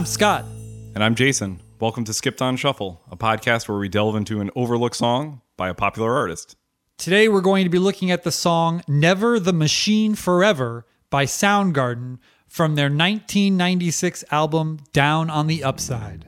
I'm Scott. And I'm Jason. Welcome to Skipped on Shuffle, a podcast where we delve into an overlooked song by a popular artist. Today we're going to be looking at the song Never the Machine Forever by Soundgarden from their 1996 album Down on the Upside.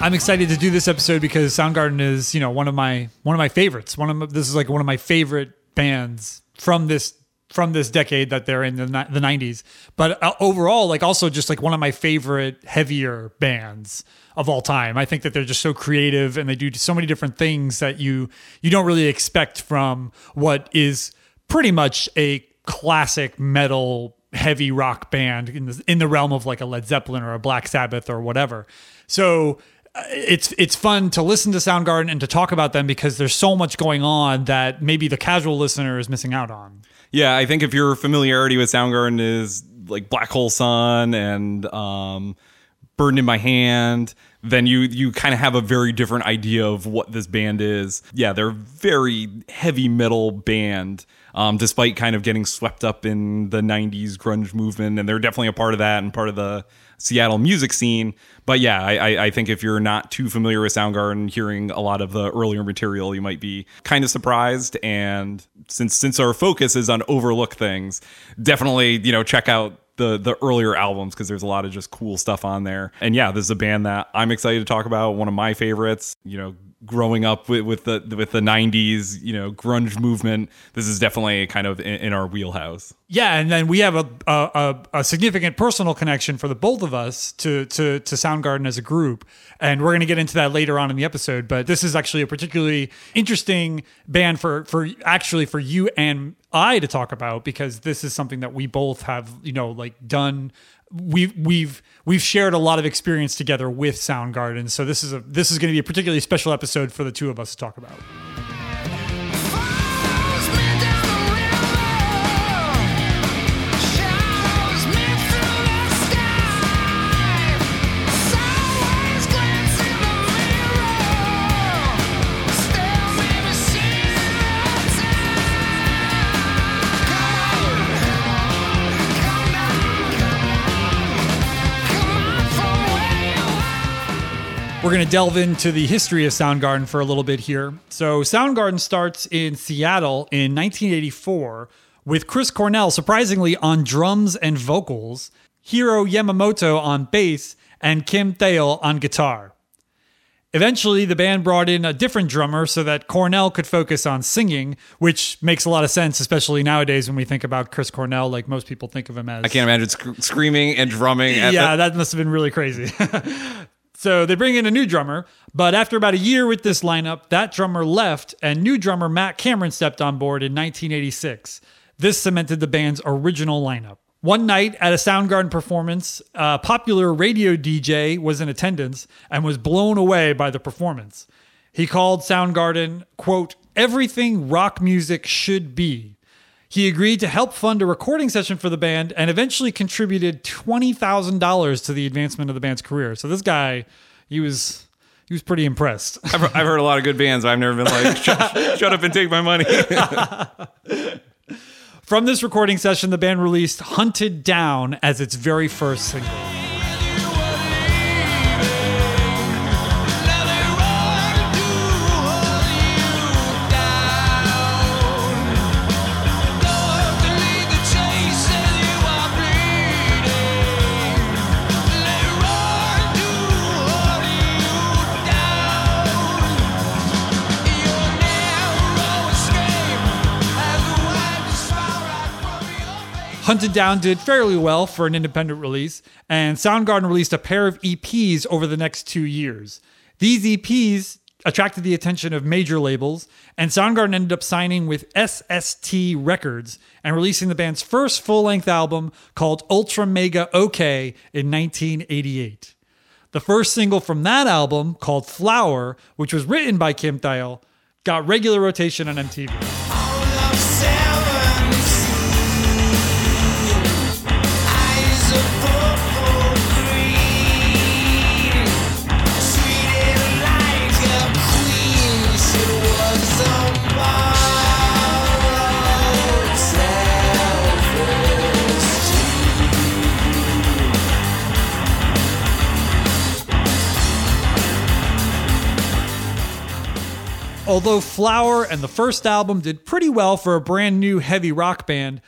I'm excited to do this episode because Soundgarden is, you know, one of my one of my favorites. One of my, this is like one of my favorite bands from this from this decade that they're in the the 90s. But uh, overall, like also just like one of my favorite heavier bands of all time. I think that they're just so creative and they do so many different things that you you don't really expect from what is pretty much a classic metal heavy rock band in the in the realm of like a Led Zeppelin or a Black Sabbath or whatever. So it's it's fun to listen to Soundgarden and to talk about them because there's so much going on that maybe the casual listener is missing out on. Yeah, I think if your familiarity with Soundgarden is like Black Hole Sun and um, Burden in My Hand, then you you kind of have a very different idea of what this band is. Yeah, they're a very heavy metal band. Um, despite kind of getting swept up in the 90s grunge movement and they're definitely a part of that and part of the Seattle music scene. But yeah, I, I think if you're not too familiar with Soundgarden, hearing a lot of the earlier material, you might be kind of surprised. And since since our focus is on overlook things, definitely you know check out the the earlier albums because there's a lot of just cool stuff on there. And yeah, this is a band that I'm excited to talk about. One of my favorites. You know, growing up with, with the with the 90s you know grunge movement this is definitely kind of in, in our wheelhouse. Yeah and then we have a, a, a significant personal connection for the both of us to to to soundgarden as a group. And we're going to get into that later on in the episode but this is actually a particularly interesting band for for actually for you and I to talk about because this is something that we both have you know like done we've we've we've shared a lot of experience together with Soundgarden. So this is a this is going to be a particularly special episode for the two of us to talk about. We're going to delve into the history of Soundgarden for a little bit here. So, Soundgarden starts in Seattle in 1984 with Chris Cornell surprisingly on drums and vocals, Hiro Yamamoto on bass, and Kim Thayil on guitar. Eventually, the band brought in a different drummer so that Cornell could focus on singing, which makes a lot of sense, especially nowadays when we think about Chris Cornell. Like most people think of him as. I can't imagine sc- screaming and drumming. yeah, the- that must have been really crazy. So they bring in a new drummer, but after about a year with this lineup, that drummer left and new drummer Matt Cameron stepped on board in 1986. This cemented the band's original lineup. One night at a Soundgarden performance, a popular radio DJ was in attendance and was blown away by the performance. He called Soundgarden, quote, everything rock music should be. He agreed to help fund a recording session for the band and eventually contributed $20,000 to the advancement of the band's career. So this guy, he was he was pretty impressed. I've, I've heard a lot of good bands. I've never been like, shut, shut up and take my money. From this recording session, the band released Hunted Down as its very first single. Hunted Down did fairly well for an independent release, and Soundgarden released a pair of EPs over the next two years. These EPs attracted the attention of major labels, and Soundgarden ended up signing with SST Records and releasing the band's first full length album called Ultramega OK in 1988. The first single from that album, called Flower, which was written by Kim Thayil, got regular rotation on MTV. Although Flower and the first album did pretty well for a brand new heavy rock band,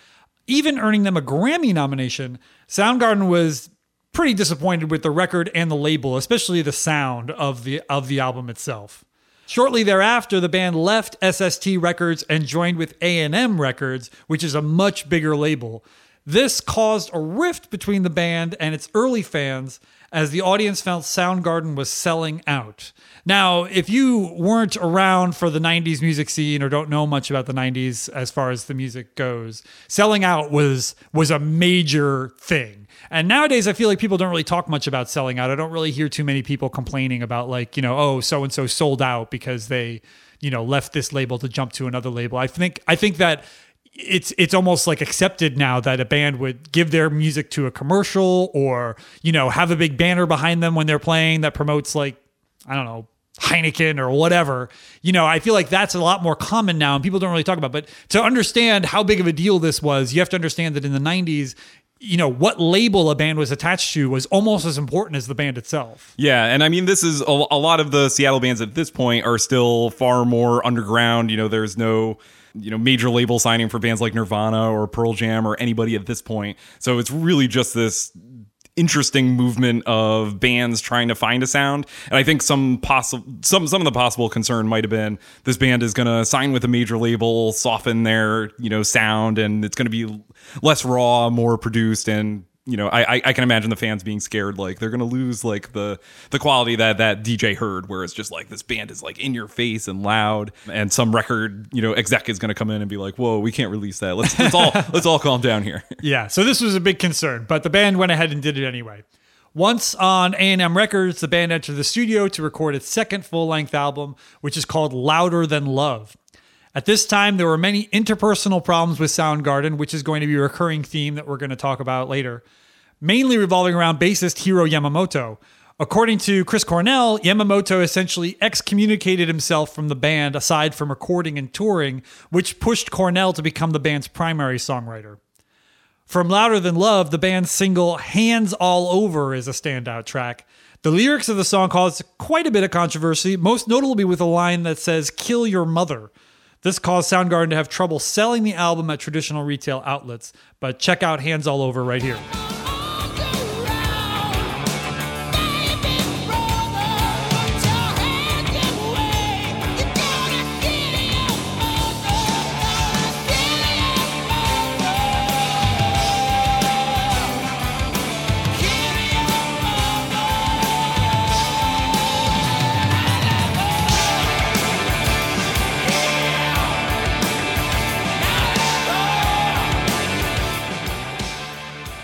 even earning them a Grammy nomination, Soundgarden was pretty disappointed with the record and the label, especially the sound of the of the album itself. Shortly thereafter, the band left SST Records and joined with A&M Records, which is a much bigger label. This caused a rift between the band and its early fans as the audience felt Soundgarden was selling out. Now, if you weren't around for the 90s music scene or don't know much about the 90s as far as the music goes, selling out was was a major thing. And nowadays I feel like people don't really talk much about selling out. I don't really hear too many people complaining about like, you know, oh, so and so sold out because they, you know, left this label to jump to another label. I think I think that it's it's almost like accepted now that a band would give their music to a commercial or you know have a big banner behind them when they're playing that promotes like I don't know Heineken or whatever. You know, I feel like that's a lot more common now and people don't really talk about. But to understand how big of a deal this was, you have to understand that in the 90s, you know, what label a band was attached to was almost as important as the band itself. Yeah, and I mean, this is a, a lot of the Seattle bands at this point are still far more underground. You know, there's no you know major label signing for bands like Nirvana or Pearl Jam or anybody at this point. So it's really just this interesting movement of bands trying to find a sound. And i think some possible some some of the possible concern might have been this band is going to sign with a major label soften their you know sound and it's going to be less raw more produced and you know, I I can imagine the fans being scared, like they're gonna lose like the the quality that that DJ heard, where it's just like this band is like in your face and loud, and some record you know exec is gonna come in and be like, whoa, we can't release that. Let's let's all let's all calm down here. Yeah, so this was a big concern, but the band went ahead and did it anyway. Once on A&M Records, the band entered the studio to record its second full-length album, which is called Louder Than Love. At this time, there were many interpersonal problems with Soundgarden, which is going to be a recurring theme that we're going to talk about later, mainly revolving around bassist Hiro Yamamoto. According to Chris Cornell, Yamamoto essentially excommunicated himself from the band aside from recording and touring, which pushed Cornell to become the band's primary songwriter. From Louder Than Love, the band's single Hands All Over is a standout track. The lyrics of the song caused quite a bit of controversy, most notably with a line that says, Kill your mother. This caused Soundgarden to have trouble selling the album at traditional retail outlets, but check out Hands All Over right here.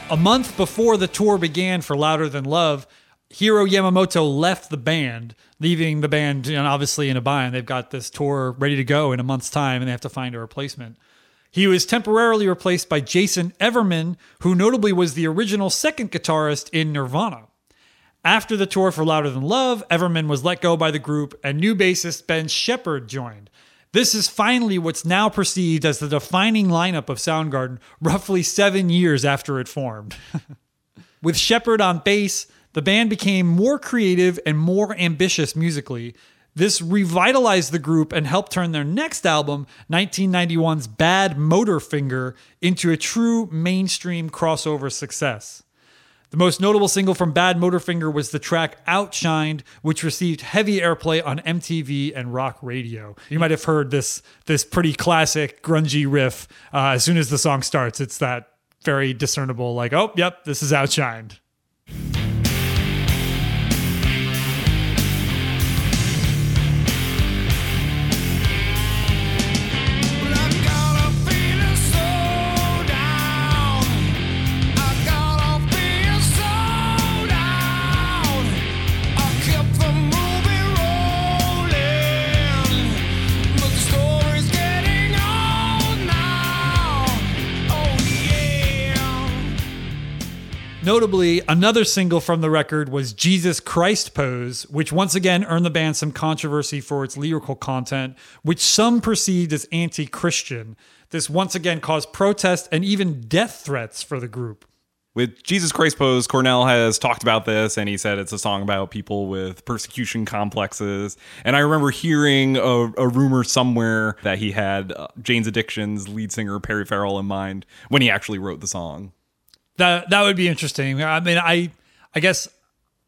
A month before the tour began for Louder Than Love, Hiro Yamamoto left the band, leaving the band, you know, obviously in a bind. They've got this tour ready to go in a month's time, and they have to find a replacement. He was temporarily replaced by Jason Everman, who notably was the original second guitarist in Nirvana. After the tour for Louder Than Love, Everman was let go by the group, and new bassist Ben Shepherd joined. This is finally what's now perceived as the defining lineup of Soundgarden roughly seven years after it formed. With Shepherd on bass, the band became more creative and more ambitious musically. This revitalized the group and helped turn their next album, 1991's Bad Motorfinger, into a true mainstream crossover success. The most notable single from Bad Motorfinger was the track Outshined, which received heavy airplay on MTV and rock radio. You might have heard this this pretty classic grungy riff uh, as soon as the song starts. It's that very discernible, like, oh, yep, this is Outshined. Notably, another single from the record was Jesus Christ Pose, which once again earned the band some controversy for its lyrical content, which some perceived as anti Christian. This once again caused protest and even death threats for the group. With Jesus Christ Pose, Cornell has talked about this and he said it's a song about people with persecution complexes. And I remember hearing a, a rumor somewhere that he had uh, Jane's Addiction's lead singer Perry Farrell in mind when he actually wrote the song. That that would be interesting. I mean, I I guess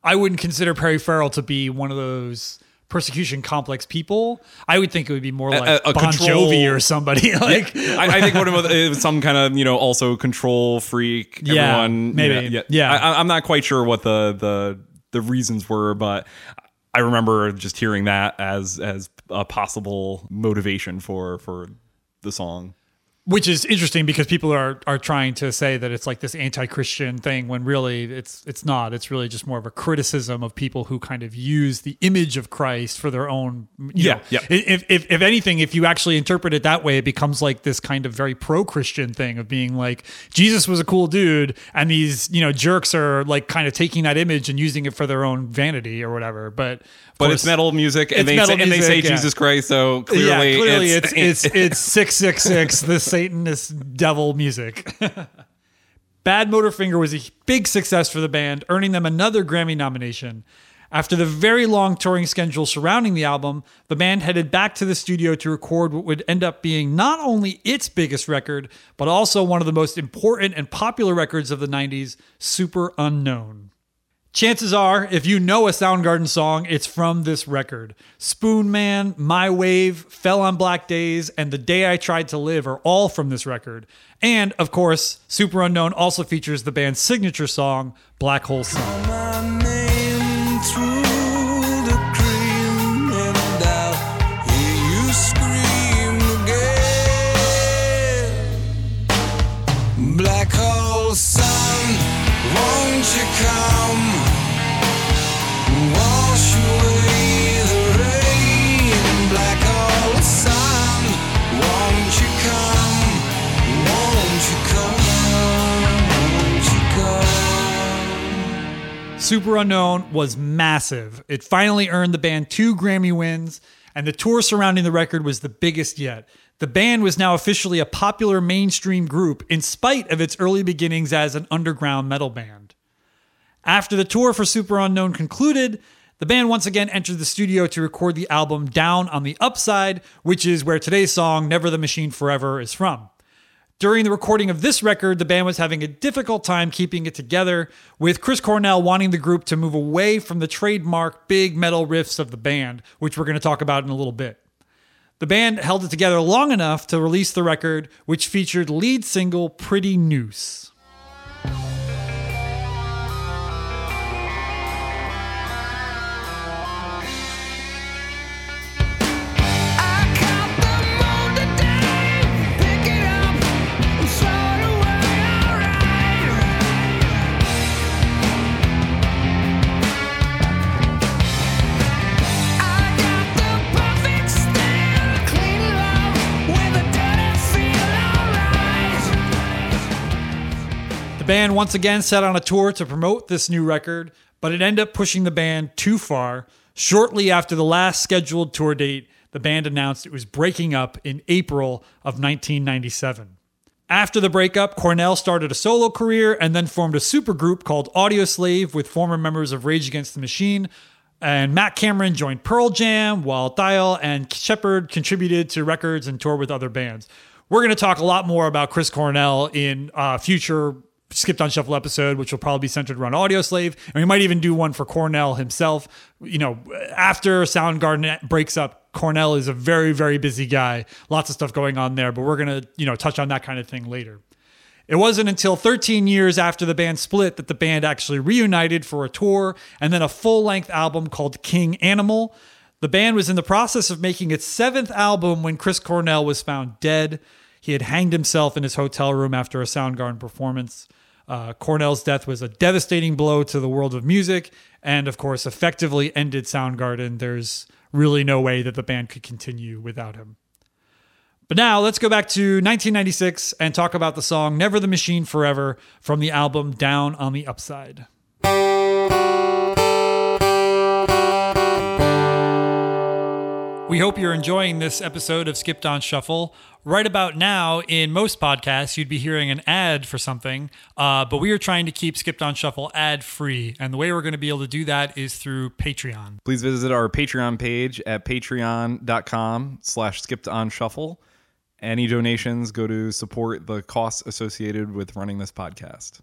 I wouldn't consider Perry Farrell to be one of those persecution complex people. I would think it would be more like a Bon control- Jovi or somebody. like I, I think one of is uh, some kind of you know also control freak. Yeah, Everyone, maybe. yeah. Yeah. I, I'm not quite sure what the the the reasons were, but I remember just hearing that as as a possible motivation for for the song. Which is interesting because people are are trying to say that it's like this anti-Christian thing when really it's it's not. It's really just more of a criticism of people who kind of use the image of Christ for their own. you Yeah, know. yeah. If, if if anything, if you actually interpret it that way, it becomes like this kind of very pro-Christian thing of being like Jesus was a cool dude, and these you know jerks are like kind of taking that image and using it for their own vanity or whatever. But But it's metal music, and they metal say, and they say yeah. Jesus Christ. So clearly, yeah, clearly it's it's it's it's six six six the Satanist devil music. Bad Motorfinger was a big success for the band, earning them another Grammy nomination. After the very long touring schedule surrounding the album, the band headed back to the studio to record what would end up being not only its biggest record, but also one of the most important and popular records of the 90s, Superunknown. Chances are, if you know a Soundgarden song, it's from this record. Spoonman, My Wave, Fell on Black Days, and The Day I Tried to Live are all from this record. And, of course, Superunknown also features the band's signature song, Black Hole Sun. Superunknown was massive. It finally earned the band two Grammy wins, and the tour surrounding the record was the biggest yet. The band was now officially a popular mainstream group in spite of its early beginnings as an underground metal band. After the tour for Superunknown concluded, the band once again entered the studio to record the album Down on the Upside, which is where today's song Never the Machine Forever is from. During the recording of this record, the band was having a difficult time keeping it together, with Chris Cornell wanting the group to move away from the trademark big metal riffs of the band, which we're going to talk about in a little bit. The band held it together long enough to release the record, which featured lead single Pretty Noose. Band once again set on a tour to promote this new record, but it ended up pushing the band too far. Shortly after the last scheduled tour date, the band announced it was breaking up in April of 1997. After the breakup, Cornell started a solo career and then formed a supergroup called Audioslave with former members of Rage Against the Machine. And Matt Cameron joined Pearl Jam, while Thayil and Shepherd contributed to records and toured with other bands. We're going to talk a lot more about Chris Cornell in uh, future skipped on shuffle episode, which will probably be centered around Audioslave, and we might even do one for Cornell himself. You know, after Soundgarden breaks up, Cornell is a very very busy guy, lots of stuff going on there. But we're gonna you know touch on that kind of thing later. It wasn't until 13 years after the band split that the band actually reunited for a tour and then a full length album called King Animal. The band was in the process of making its seventh album when Chris Cornell was found dead. He had hanged himself in his hotel room after a Soundgarden performance. Uh, Cornell's death was a devastating blow to the world of music and, of course, effectively ended Soundgarden. There's really no way that the band could continue without him. But now let's go back to 1996 and talk about the song Never the Machine Forever from the album Down on the Upside. We hope you're enjoying this episode of Skipped on Shuffle. Right about now, in most podcasts, you'd be hearing an ad for something, uh, but we are trying to keep Skipped on Shuffle ad free. And the way we're going to be able to do that is through Patreon. Please visit our Patreon page at patreon.com slash skipped on shuffle. Any donations go to support the costs associated with running this podcast.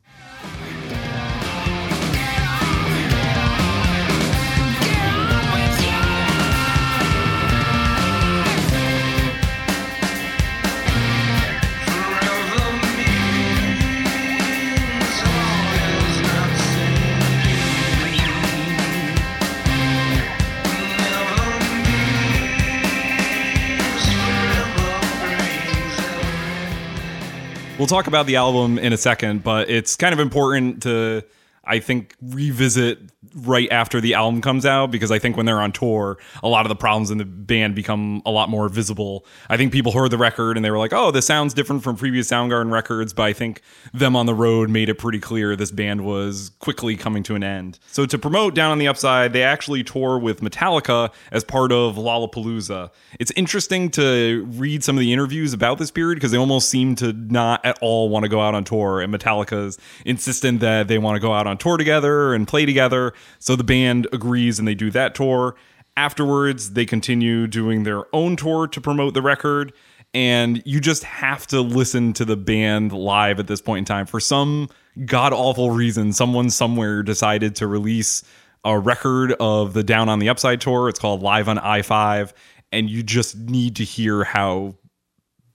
We'll talk about the album in a second, but it's kind of important to, I think, revisit right after the album comes out because I think when they're on tour, a lot of the problems in the band become a lot more visible. I think people heard the record and they were like, oh, this sounds different from previous Soundgarden records, but I think them on the road made it pretty clear this band was quickly coming to an end. So to promote Down on the Upside, they actually tour with Metallica as part of Lollapalooza. It's interesting to read some of the interviews about this period because they almost seem to not at all want to go out on tour, and Metallica's insistent that they want to go out on tour together and play together. So the band agrees and they do that tour. Afterwards, they continue doing their own tour to promote the record. And you just have to listen to the band live at this point in time. For some god awful reason, someone somewhere decided to release a record of the Down on the Upside tour. It's called Live on I 5. And you just need to hear how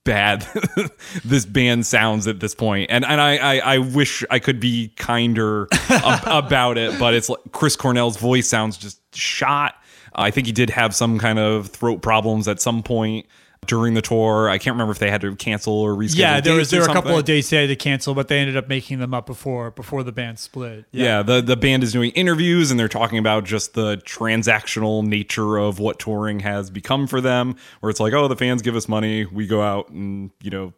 bad this band sounds at this point. And and I, I I wish I could be kinder ab- about it but it's like Chris Cornell's voice sounds just shot. I think he did have some kind of throat problems at some point during the tour I can't remember if they had to cancel or reschedule Yeah, there was there were a couple of dates they had to cancel, but they ended up making them up before before the band split. Yeah. the the band is doing interviews and they're talking about just the transactional nature of what touring has become for them. Where it's like, oh, the fans give us money, we go out and you know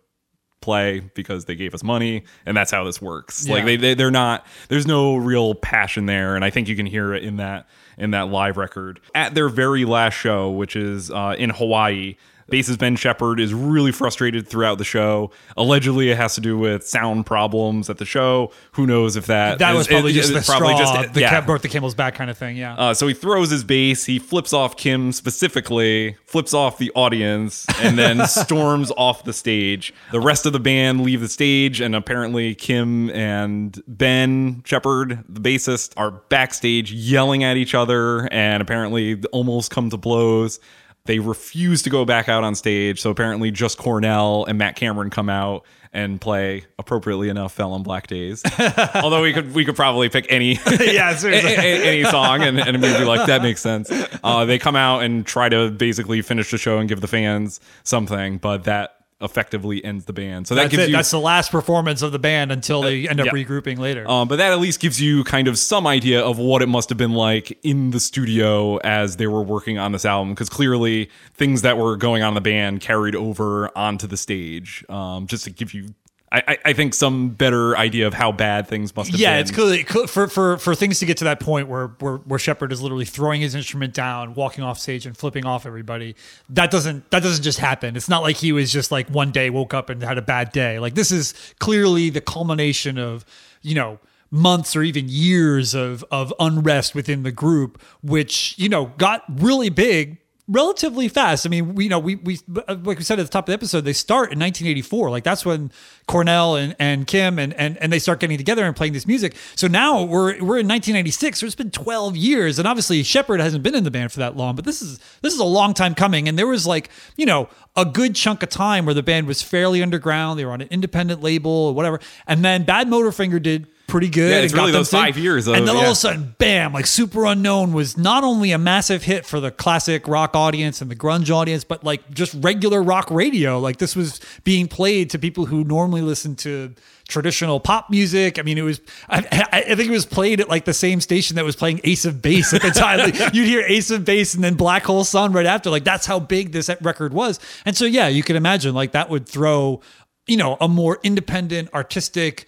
play because they gave us money, and that's how this works. Like they, they they're not. There's no real passion there, and I think you can hear it in that in that live record at their very last show, which is uh, in Hawaii. Bassist Ben Shepherd is really frustrated throughout the show. Allegedly, it has to do with sound problems at the show. Who knows if that That is- was probably it- just the it's probably straw, just- the yeah. cat broke the camel's back kind of thing. Yeah. Uh, so he throws his bass, he flips off Kim specifically, flips off the audience, and then storms off the stage. The rest of the band leave the stage, and apparently Kim and Ben Shepherd, the bassist, are backstage yelling at each other and apparently almost come to blows. They refuse to go back out on stage, so apparently just Cornell and Matt Cameron come out and play appropriately enough "Fell on Black Days." Although we could we could probably pick any yeah, a- seriously. a- any song and, and we'd be like that makes sense uh, they come out and try to basically finish the show and give the fans something but that effectively ends the band so that That's gives it. you That's the last performance of the band until they end up yeah. regrouping later. um, but that at least gives you kind of some idea of what it must have been like in the studio as they were working on this album because clearly things that were going on in the band carried over onto the stage um, just to give you I, I- think some better idea of how bad things must have yeah, been Yeah, it's clearly for for for things to get to that point where where where Shepherd is literally throwing his instrument down, walking off stage, and flipping off everybody. That doesn't that doesn't just happen. It's not like he was just like one day woke up and had a bad day. Like this is clearly the culmination of you know months or even years of of unrest within the group, which you know got really big relatively fast. I mean, we you know we we uh, like we said at the top of the episode, they start in 1984. Like that's when Cornell and, and Kim and, and and they start getting together and playing this music. So now we're we're in 1996. So it's been 12 years, and obviously Shepherd hasn't been in the band for that long. But this is this is a long time coming, and there was like you know a good chunk of time where the band was fairly underground. They were on an independent label or whatever, and then Bad Motorfinger did pretty good. Yeah, and it's got really them those thing. five years of- and then all of a sudden, bam! Like Superunknown was not only a massive hit for the classic rock audience and the grunge audience, but like just regular rock radio. Like this was being played to people who normally listen to traditional pop music. I mean, it was. I, I I think it was played at like the same station that was playing Ace of Base at the time. Like, you'd hear Ace of Base and then Black Hole Sun right after. Like that's how big this record was. And so yeah, you can imagine like that would throw you know, a more independent, artistic,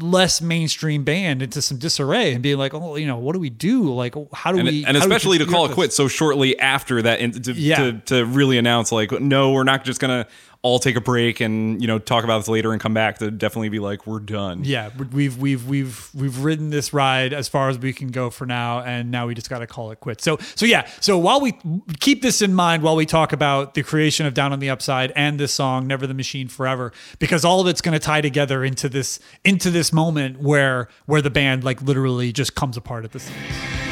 less mainstream band into some disarray and being like, oh, you know, what do we do? Like, how do and, we? and do we especially to call it quits so shortly after that and to, Yeah. to, to really announce like no we're not just gonna all take a break and you know talk about this later and come back to definitely be like we're done Yeah, we've we've we've we've ridden this ride as far as we can go for now, and now we just got to call it quits. So so yeah, so while we keep this in mind while we talk about the creation of Down on the Upside and this song Never the Machine Forever, because all of it's going to tie together into this into this moment where where the band like literally just comes apart at the seams.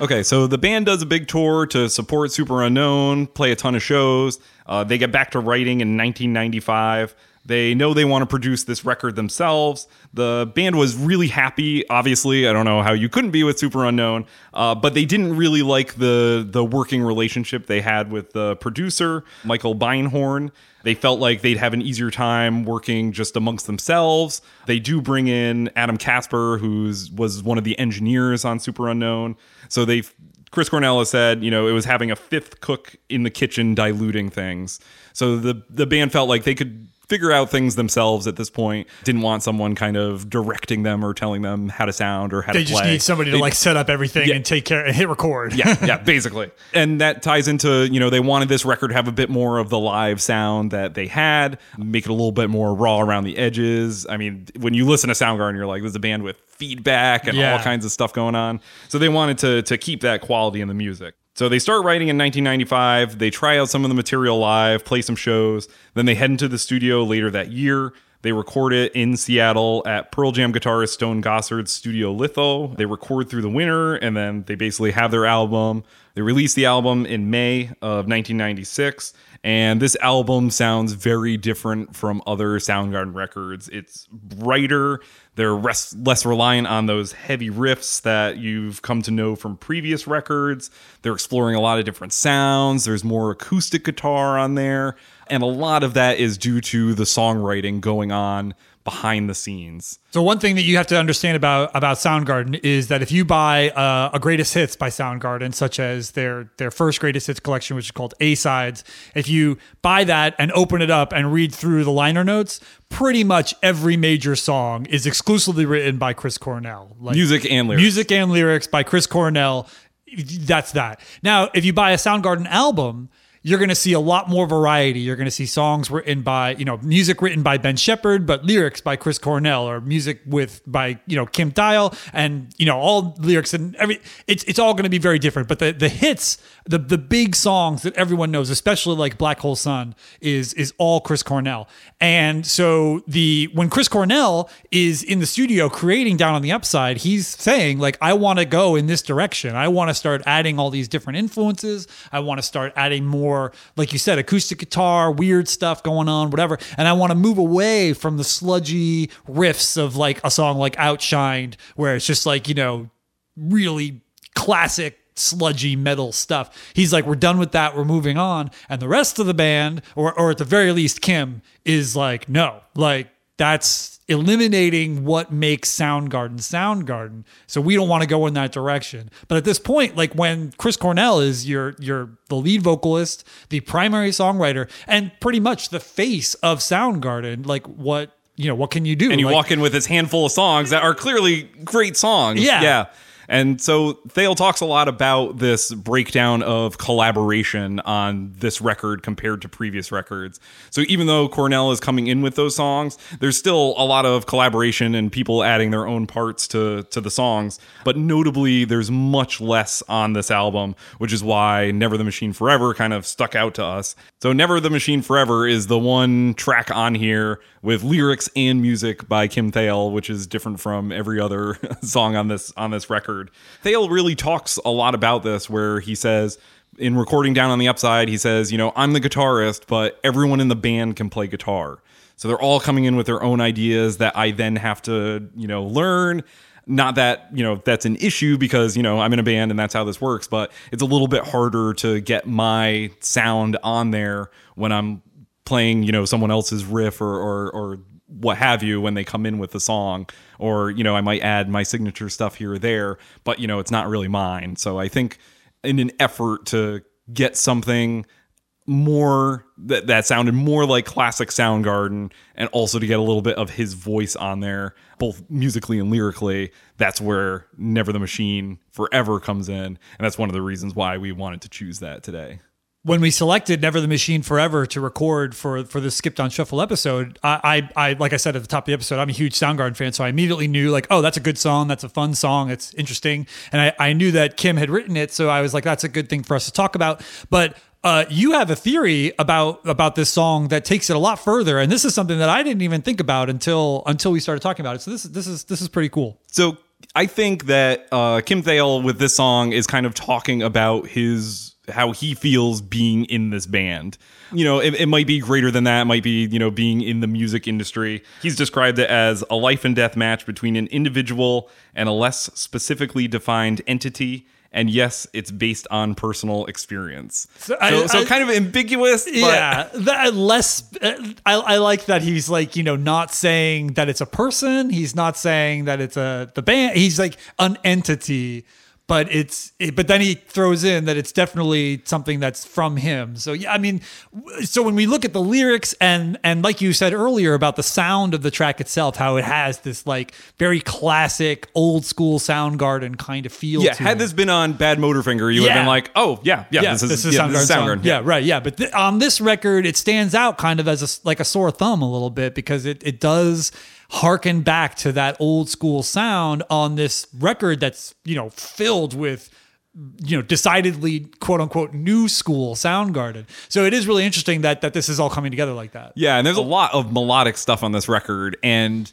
Okay, so the band does a big tour to support Superunknown, play a ton of shows. Uh, they get back to writing in 1995. They know they want to produce this record themselves. The band was really happy. Obviously, I don't know how you couldn't be with Superunknown, uh, but they didn't really like the the working relationship they had with the producer Michael Beinhorn. They felt like they'd have an easier time working just amongst themselves. They do bring in Adam Kasper, who was one of the engineers on Superunknown. So they Chris Cornell said, you know, it was having a fifth cook in the kitchen diluting things. So the the band felt like they could figure out things themselves at this point. Didn't want someone kind of directing them or telling them how to sound or how They to play. They just need somebody to They- like set up everything Yeah. and take care and hit record. yeah, yeah, basically. And that ties into, you know, they wanted this record to have a bit more of the live sound that they had, make it a little bit more raw around the edges. I mean, when you listen to Soundgarden, you're like, there's a band with feedback and Yeah. all kinds of stuff going on. So they wanted to to keep that quality in the music. So they start writing in 1995. They try out some of the material live, play some shows. Then they head into the studio later that year. They record it in Seattle at Pearl Jam guitarist Stone Gossard's studio Litho. They record through the winter and then they basically have their album. They release the album in May of 1996. And this album sounds very different from other Soundgarden records. It's brighter. They're less reliant on those heavy riffs that you've come to know from previous records. They're exploring a lot of different sounds. There's more acoustic guitar on there. And a lot of that is due to the songwriting going on behind the scenes. So one thing that you have to understand about about Soundgarden is that if you buy uh, a greatest hits by Soundgarden, such as their their first greatest hits collection, which is called A Sides, if you buy that and open it up and read through the liner notes, pretty much every major song is exclusively written by Chris Cornell. Like Music and lyrics. music and lyrics by Chris Cornell. That's that. Now, if you buy a Soundgarden album, you're going to see a lot more variety. You're going to see songs written by, you know, music written by Ben Shepherd, but lyrics by Chris Cornell, or music with by, you know, Kim Thayil, and you know, all lyrics and every. It's it's all going to be very different. But the the hits, the the big songs that everyone knows, especially like Black Hole Sun, is is all Chris Cornell. And so the when Chris Cornell is in the studio creating Down on the Upside, he's saying like, I want to go in this direction. I want to start adding all these different influences. I want to start adding more, like you said, acoustic guitar, weird stuff going on, whatever. And I want to move away from the sludgy riffs of like a song like Outshined, where it's just like, you know, really classic sludgy metal stuff. He's like, we're done with that. We're moving on. And the rest of the band, or, or at the very least, Kim, is like, no, like that's eliminating what makes Soundgarden Soundgarden. So we don't want to go in that direction. But at this point, like when Chris Cornell is your your the lead vocalist, the primary songwriter, and pretty much the face of Soundgarden, like what you know, what can you do? and you Like, walk in with this handful of songs that are clearly great songs. Yeah. Yeah. And so Thayil talks a lot about this breakdown of collaboration on this record compared to previous records. So even though Cornell is coming in with those songs, there's still a lot of collaboration and people adding their own parts to to the songs. But notably, there's much less on this album, which is why Never the Machine Forever kind of stuck out to us. So Never the Machine Forever is the one track on here with lyrics and music by Kim Thayil, which is different from every other song on this on this record. Thayil really talks a lot about this where he says in recording down on the upside, he says, you know, I'm the guitarist, but everyone in the band can play guitar. So they're all coming in with their own ideas that I then have to, you know, learn. Not that, you know, that's an issue because, you know, I'm in a band and that's how this works, but it's a little bit harder to get my sound on there when I'm playing, you know, someone else's riff or or, or what have you when they come in with the song or you know i might add my signature stuff here or there but you know it's not really mine. So i think in an effort to get something more that that sounded more like classic soundgarden and also to get a little bit of his voice on there both musically and lyrically that's where never the machine forever comes in. And that's one of the reasons why we wanted to choose that today when we selected Never the Machine Forever to record for for the Skipped on Shuffle episode, I, I, I like I said at the top of the episode, I'm a huge Soundgarden fan, so I immediately knew like, oh, that's a good song, that's a fun song, it's interesting, and I, I knew that Kim had written it, so I was like, that's a good thing for us to talk about. But uh, you have a theory about about this song that takes it a lot further, and this is something that I didn't even think about until until we started talking about it. So this is this is this is pretty cool. So I think that uh, Kim Thayil with this song is kind of talking about his how he feels being in this band. You know, it, it might be greater than that. It might be you know being in the music industry. He's described it as a life and death match between an individual and a less specifically defined entity. And yes, it's based on personal experience. So, So I- so I- kind of ambiguous. But yeah, that less. uh, I, I like that he's like you know not saying that it's a person. He's not saying that it's a the band. He's like an entity, but it's. It, but then he throws in that it's definitely something that's from him. So yeah, I mean, so when we look at the lyrics and and like you said earlier about the sound of the track itself, how it has this like very classic old school Soundgarden kind of feel. yeah, had it. this been on Bad Motorfinger, you would have been like, oh yeah, yeah, this is, yeah, Soundgarden this is. Soundgarden. Yeah, right. Yeah, but th- on this record, it stands out kind of as a like a sore thumb a little bit because it it does harken back to that old school sound on this record that's you know filled with you know decidedly quote unquote new school Soundgarden. So it is really interesting that that this is all coming together like that. Yeah, and there's a lot of melodic stuff on this record, and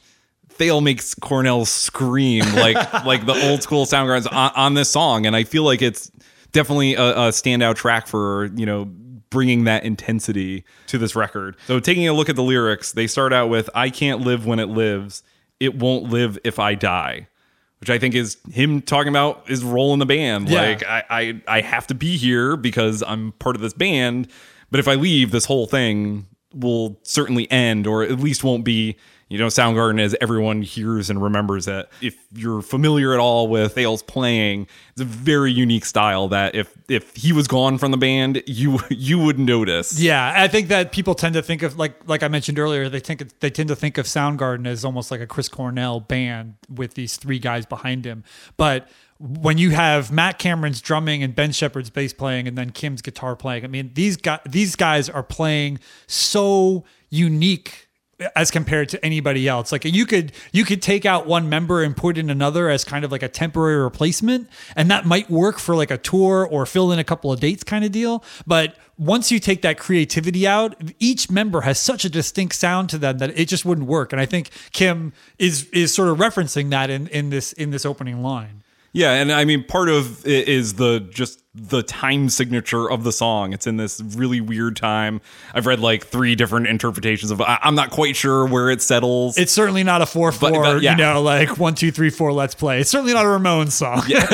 Thayil makes Cornell scream like like the old school Soundgardens on, on this song, and I feel like it's definitely a, a standout track for you know bringing that intensity to this record. So taking a look at the lyrics, they start out with "I can't live when it lives, it won't live if I die." Which I think is him talking about his role in the band. Yeah. Like I, I I have to be here because I'm part of this band. But if I leave, this whole thing will certainly end, or at least won't be, you know, Soundgarden as everyone hears and remembers it. If you're familiar at all with Thayil's playing, it's a very unique style that if if he was gone from the band, you you would notice. Yeah, I think that people tend to think of like like I mentioned earlier, they think they tend to think of Soundgarden as almost like a Chris Cornell band with these three guys behind him. But when you have Matt Cameron's drumming and Ben Shepherd's bass playing and then Kim's guitar playing, I mean these guys these guys are playing so unique as compared to anybody else. Like you could you could take out one member and put in another as kind of like a temporary replacement and that might work for like a tour or fill in a couple of dates kind of deal, but once you take that creativity out, each member has such a distinct sound to them that it just wouldn't work. And I think Kim is is sort of referencing that in in this in this opening line. Yeah, and I mean part of it is the just the time signature of the song. It's in this really weird time. I've read like three different interpretations of. I, I'm not quite sure where it settles. It's certainly not a four four, but yeah. you know, like one two three four. Let's play. It's certainly not a Ramones song. yeah,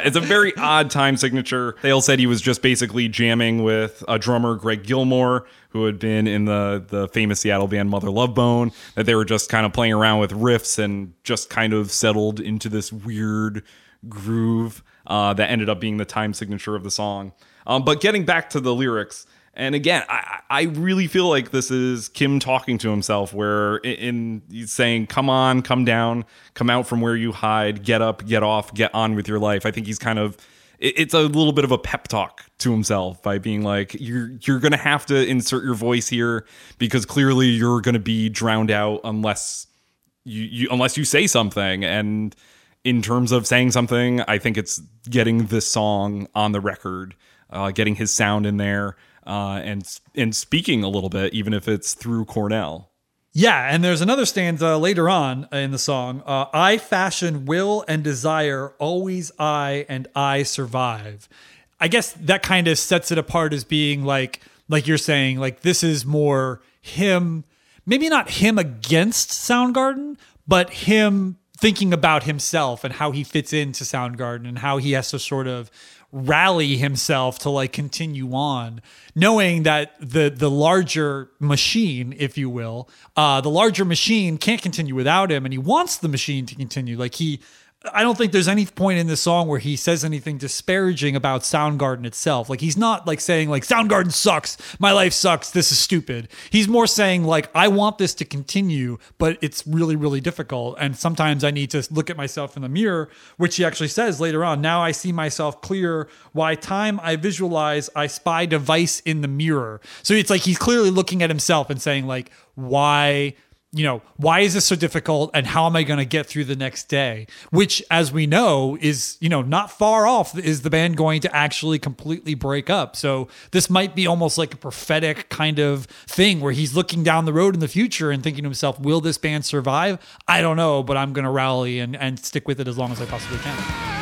it's a very odd time signature. Thayil said he was just basically jamming with a drummer, Greg Gilmore, who had been in the the famous Seattle band Mother Love Bone. That they were just kind of playing around with riffs and just kind of settled into this weird groove uh, that ended up being the time signature of the song. Um, but getting back to the lyrics. And again, I, I really feel like this is Kim talking to himself, where in, in saying, "Come on, come down, come out from where you hide, get up, get off, get on with your life." I think he's kind of it's a little bit of a pep talk to himself by being like, "You're you're gonna have to insert your voice here because clearly you're gonna be drowned out unless you, you unless you say something." And in terms of saying something, I think it's getting this song on the record, uh, getting his sound in there, uh, and and speaking a little bit, even if it's through Cornell. Yeah, and there's another stanza later on in the song. Uh, I fashion will and desire, always I and I survive. I guess that kind of sets it apart as being like, like you're saying, like this is more him, maybe not him against Soundgarden, but him thinking about himself and how he fits into Soundgarden and how he has to sort of rally himself to like continue on knowing that the the larger machine if you will uh the larger machine can't continue without him and he wants the machine to continue. Like he I don't think there's any point in this song where he says anything disparaging about Soundgarden itself. Like he's not like saying like Soundgarden sucks, my life sucks, this is stupid. He's more saying like I want this to continue, but it's really really difficult and sometimes I need to look at myself in the mirror, which he actually says later on. Now I see myself clear, why time I visualize, I spy device in the mirror. So it's like he's clearly looking at himself and saying like why you know, why is this so difficult and how am I going to get through the next day? Which, as we know, is, you know, not far off. Is the band going to actually completely break up? So this might be almost like a prophetic kind of thing where he's looking down the road in the future and thinking to himself, will this band survive? I don't know, but I'm going to rally and, and stick with it as long as I possibly can.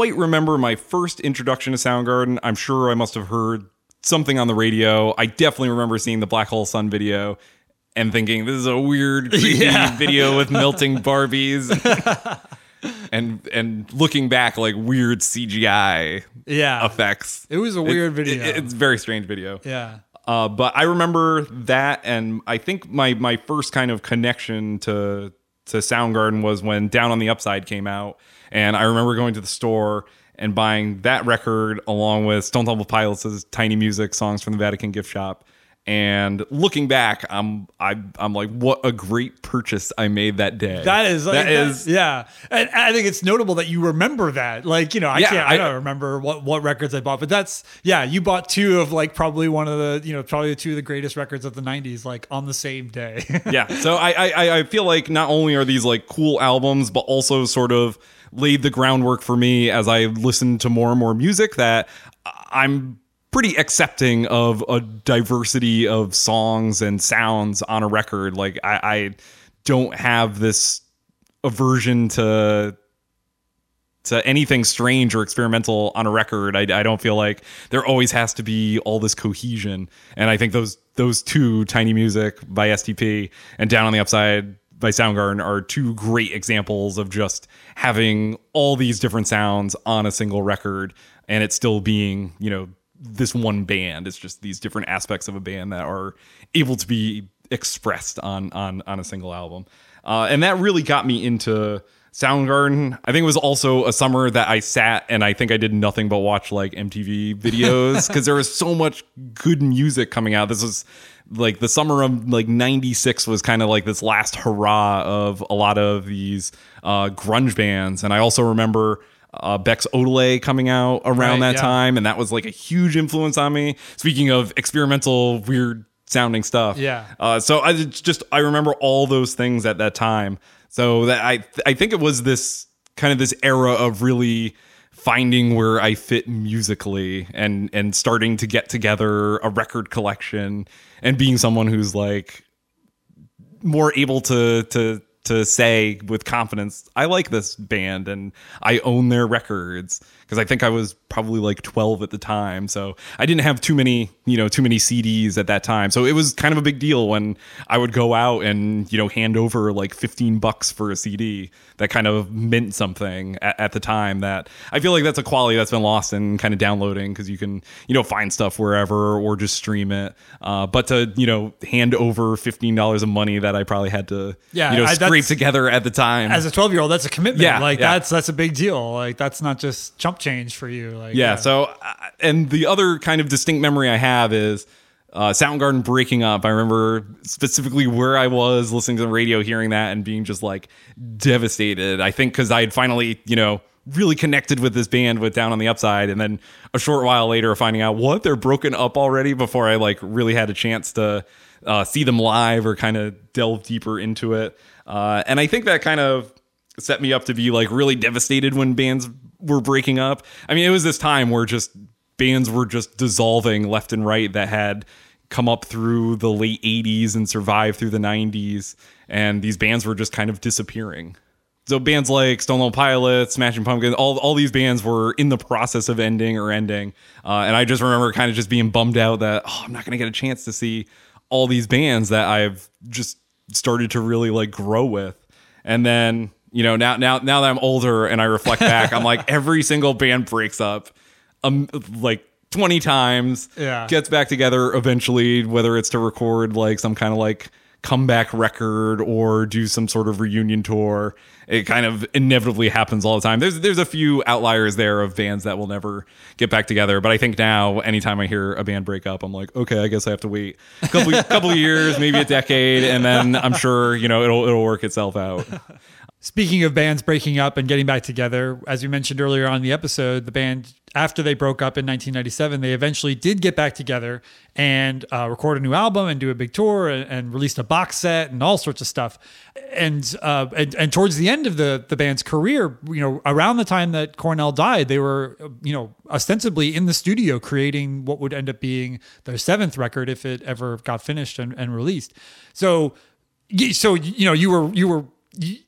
Quite remember my first introduction to Soundgarden. I'm sure I must have heard something on the radio. I definitely remember seeing the Black Hole Sun video and thinking this is a weird creepy Yeah. video with melting Barbies. and and looking back like weird CGI Yeah. effects. It was a weird video. it- it's a very strange video. Yeah. Uh, but I remember that, and I think my my first kind of connection to to Soundgarden was when Down on the Upside came out, and I remember going to the store and buying that record along with Stone Temple Pilots' Tiny Music songs from the Vatican gift shop. And looking back, I'm I, I'm like, what a great purchase I made that day. That is like, that is yeah. And I think it's notable that you remember that. Like, you know, I Yeah, can't I, I- don't remember what what records I bought, but that's yeah, you bought two of like probably one of the, you know, probably two of the greatest records of the 90s like on the same day. yeah. So I, I I feel like not only are these like cool albums, but also sort of laid the groundwork for me as I listened to more and more music that I'm pretty accepting of a diversity of songs and sounds on a record. Like I, I don't have this aversion to to anything strange or experimental on a record. I, I don't feel like there always has to be all this cohesion. And I think those those two, Tiny Music by STP and Down on the Upside by Soundgarden, are two great examples of just having all these different sounds on a single record and it still being, you know, this one band. It's just these different aspects of a band that are able to be expressed on on on a single album. Uh, and that really got me into Soundgarden. I think it was also a summer that I sat and I think I did nothing but watch like MTV videos because there was so much good music coming out. This was like the summer of like 96 was kind of like this last hurrah of a lot of these uh, grunge bands. And I also remember uh, Beck's Odelay coming out around Right, that yeah. time. And that was like a huge influence on me. Speaking of experimental, weird sounding stuff. Yeah. Uh, so I just I remember all those things at that time. So that I I think it was this kind of this era of really finding where I fit musically and and starting to get together a record collection and being someone who's like more able to to to say with confidence I like this band and I own their records because I think I was probably like 12 at the time. So I didn't have too many, you know, too many CDs at that time. So it was kind of a big deal when I would go out and, you know, hand over like 15 bucks for a CD that kind of meant something at, at the time that I feel like that's a quality that's been lost in kind of downloading because you can, you know, find stuff wherever or just stream it. Uh, but to, you know, hand over $15 of money that I probably had to, Yeah, you know, I- scrape together at the time. As a 12 year old, that's a commitment. Yeah, like yeah. that's that's a big deal. Like that's not just chump change for you. Like yeah, so uh, and the other kind of distinct memory I have is uh, Soundgarden breaking up. I remember specifically where I was listening to the radio, hearing that, and being just like devastated. I think because I had finally, you know, really connected with this band with Down on the Upside, and then a short while later finding out what they're broken up already before I like really had a chance to uh, see them live or kind of delve deeper into it. Uh, and I think that kind of set me up to be like really devastated when bands were breaking up. I mean, it was this time where just bands were just dissolving left and right that had come up through the late 80s and survived through the 90s and these bands were just kind of disappearing. So bands like Stone Temple Pilots, Smashing Pumpkins, all all these bands were in the process of ending or ending, uh, and I just remember kind of just being bummed out that oh, I'm not going to get a chance to see all these bands that I've just started to really like grow with, and then you know now now now that I'm older and I reflect back, I'm like every single band breaks up, um like 20 times, Yeah. gets back together eventually, whether it's to record like some kind of like comeback record or do some sort of reunion tour. It kind of inevitably happens all the time. There's there's a few outliers there of bands that will never get back together, but I think now anytime I hear a band break up, I'm like, okay, I guess I have to wait a couple couple of years, maybe a decade, and then I'm sure you know it'll it'll work itself out. Speaking of bands breaking up and getting back together, as we mentioned earlier on the episode, the band after they broke up in 1997, they eventually did get back together and uh, record a new album and do a big tour and, and released a box set and all sorts of stuff. And, uh, and and towards the end of the the band's career, you know, around the time that Cornell died, they were you know ostensibly in the studio creating what would end up being their seventh record if it ever got finished and, and released. So, so you know, you were you were. You,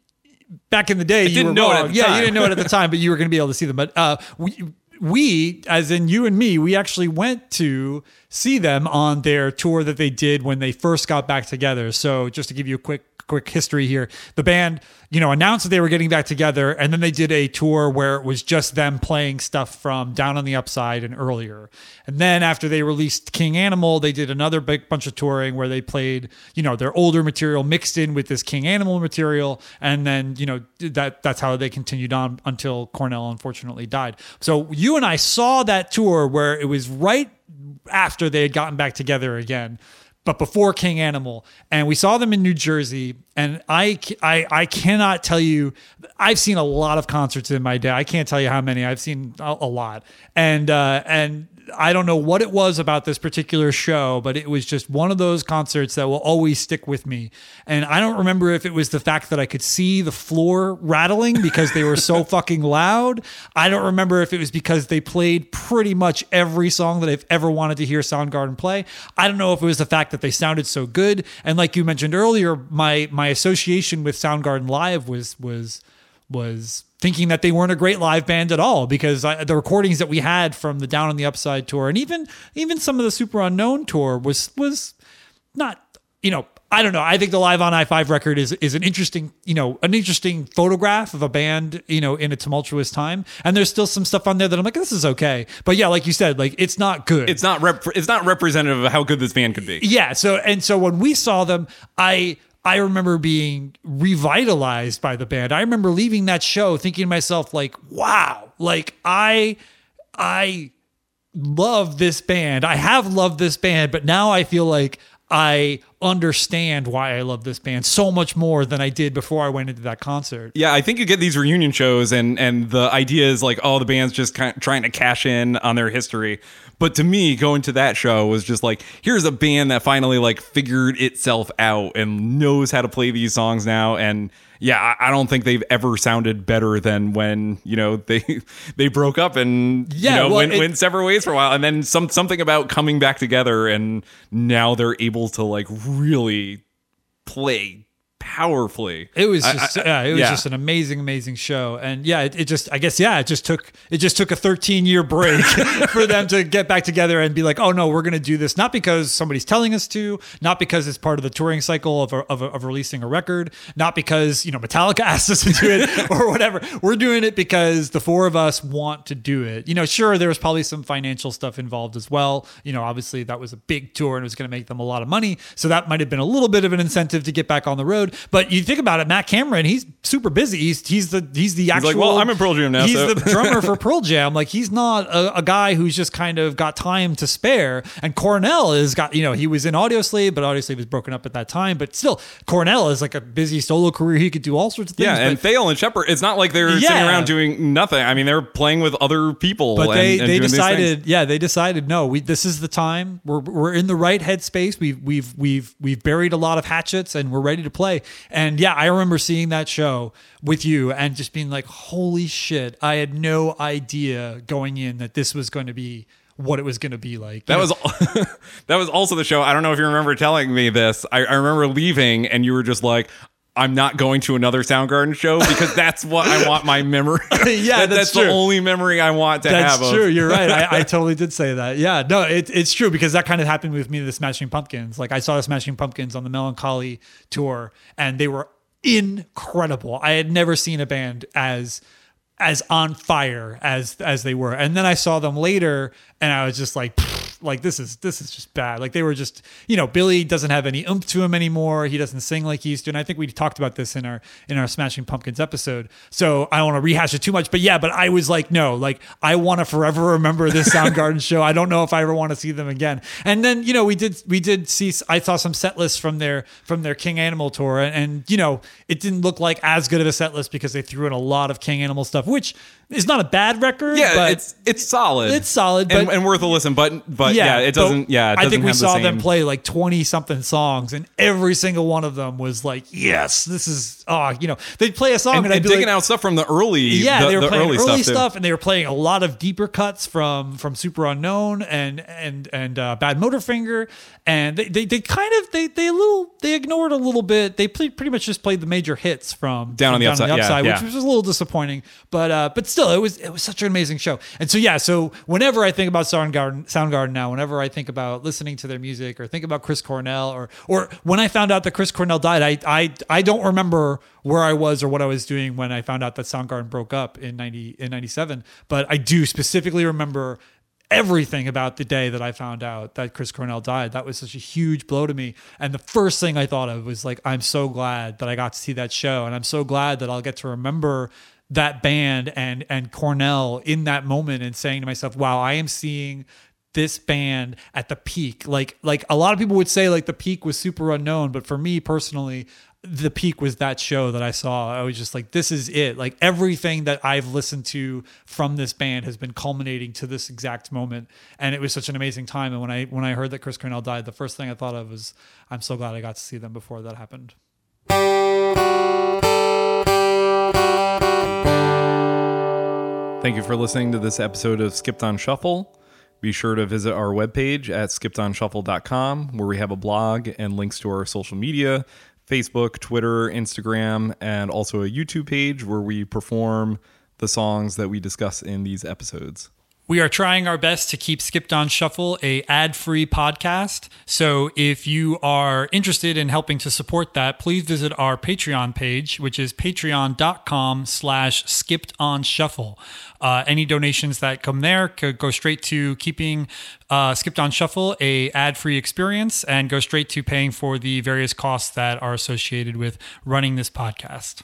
back in the day, you didn't were know it wrong. yeah, time. you didn't know it at the time, but you were going to be able to see them. But uh, we, we, as in you and me, we actually went to see them on their tour that they did when they first got back together. So just to give you a quick quick history here, the band, you know, announced that they were getting back together, and then they did a tour where it was just them playing stuff from Down on the Upside and earlier. And then after they released King Animal, they did another big bunch of touring where they played, you know, their older material mixed in with this King Animal material, and then you know that that's how they continued on until Cornell unfortunately died. So you and I saw that tour where it was right after they had gotten back together again but before King Animal, and we saw them in New Jersey. And I, I, I cannot tell you. I've seen a lot of concerts in my day. I can't tell you how many. I've seen a, a lot, and uh, and I don't know what it was about this particular show, but it was just one of those concerts that will always stick with me. And I don't remember if it was the fact that I could see the floor rattling because they were so fucking loud. I don't remember if it was because they played pretty much every song that I've ever wanted to hear Soundgarden play. I don't know if it was the fact that they sounded so good. And like you mentioned earlier, my my association with Soundgarden Live was was was thinking that they weren't a great live band at all because I, the recordings that we had from the Down on the Upside tour and even even some of the Superunknown tour was was not you know I don't know I think the Live on I-5 record is is an interesting you know an interesting photograph of a band you know in a tumultuous time and there's still some stuff on there that I'm like this is okay but yeah like you said like it's not good It's not rep- it's not representative of how good this band could be. yeah. So and so when we saw them, I I remember being revitalized by the band. I remember leaving that show thinking to myself like, wow, like I I love this band. I have loved this band, but now I feel like I understand why I love this band so much more than I did before I went into that concert. Yeah, I think you get these reunion shows, and and the idea is like, oh, the band's just kind of trying to cash in on their history. But to me, going to that show was just like, here's a band that finally like figured itself out and knows how to play these songs now. And yeah, I, I don't think they've ever sounded better than when you know they they broke up and Yeah, you know well, went, it- went separate ways for a while, and then some something about coming back together, and now they're able to like really play powerfully. It was I- just I- yeah, it was yeah. just an amazing, amazing show, and yeah, it, it just I guess yeah, it just took it just took a 13 year break for them to get back together and be like, oh no, we're gonna do this not because somebody's telling us to, not because it's part of the touring cycle of of, of releasing a record, not because you know Metallica asked us to do it or whatever. We're doing it because the four of us want to do it. You know, sure, there was probably some financial stuff involved as well. You know, obviously that was a big tour and it was going to make them a lot of money, so that might have been a little bit of an incentive to get back on the road. But you think about it, Matt Cameron, he's super busy. He's he's the he's the actual. like, "Well, I'm in Pearl Jam now, He's so." the drummer for Pearl Jam. Like he's not a, a guy who's just kind of got time to spare. And Cornell is got you know he was in Audioslave, but Audioslave was broken up at that time. But still, Cornell is like a busy solo career. He could do all sorts of things. Yeah, and but- Thayil and Shepherd, it's not like they're sitting around doing nothing. I mean, they're playing with other people. but and, they and they decided yeah they decided no we this is the time we're we're in the right headspace we've we've we've we've buried a lot of hatchets and we're ready to play and yeah I remember seeing that show with you and just being like holy shit I had no idea going in that this was going to be what it was going to be like That You was that was also the show. I don't know if you remember telling me this. I, I remember leaving, and you were just like, "I'm not going to another Soundgarden show because that's what I want my memory." Yeah, That- that's the only memory I want to That's have. of- true. You're right. I, I totally did say that. Yeah, no, it, it's true because that kind of happened with me. The Smashing Pumpkins. Like I saw the Smashing Pumpkins on the Mellon Collie tour, and they were incredible. I had never seen a band as as on fire as as they were. And then I saw them later, and I was just like. "Pfft, Like this is this is just bad. Like they were just you know Billy doesn't have any oomph to him anymore. He doesn't sing like he used to. And I think we talked about this in our in our Smashing Pumpkins episode. So I don't want to rehash it too much. But yeah, but I was like, no, like I want to forever remember this Soundgarden show. I don't know if I ever want to see them again. And then you know we did we did see I saw some set lists from their from their King Animal tour, and, and you know it didn't look like as good of a set list because they threw in a lot of King Animal stuff, which is not a bad record. Yeah, but it's it's solid. It's solid, and, and worth a listen. But but yeah, it doesn't. Yeah, it I doesn't think we the saw them play like twenty something songs, and every single one of them was like, "Yes, this is." Oh, you know, they'd play a song, and, and, I'd be digging like, out stuff from the early. yeah, the, they were the playing early, early, stuff, stuff, and they were playing a lot of deeper cuts from from Superunknown and and and uh, Badmotorfinger, and they, they they kind of they they a little they ignored a little bit. They played, pretty much just played the major hits from Down from on the Upside, yeah, which yeah. was a little disappointing, but uh, but still, it was it was such an amazing show. And so yeah, so whenever I think about Soundgarden, Soundgarden now, whenever I think about listening to their music or think about Chris Cornell, or or when I found out that Chris Cornell died, I I I don't remember where I was or what I was doing when I found out that Soundgarden broke up in ninety in ninety seven, but I do specifically remember everything about the day that I found out that Chris Cornell died. That was such a huge blow to me. And the first thing I thought of was like, I'm so glad that I got to see that show. And I'm so glad that I'll get to remember that band and and Cornell in that moment and saying to myself, wow, I am seeing this band at the peak. Like like a lot of people would say like the peak was Superunknown, but for me personally, the peak was that show that I saw. I was just like, this is it. Like everything that I've listened to from this band has been culminating to this exact moment. And it was such an amazing time. And when I when I heard that Chris Cornell died, the first thing I thought of was, I'm so glad I got to see them before that happened. Thank you for listening to this episode of Skipped on Shuffle. Be sure to visit our webpage at skippedonshuffle.com where we have a blog and links to our social media Facebook, Twitter, Instagram, and also a YouTube page where we perform the songs that we discuss in these episodes. We are trying our best to keep Skipped on Shuffle a ad-free podcast. So if you are interested in helping to support that, please visit our Patreon page, which is patreon.com slash skipped on shuffle. Uh, any donations that come there could go straight to keeping uh, Skipped on Shuffle a ad-free experience and go straight to paying for the various costs that are associated with running this podcast.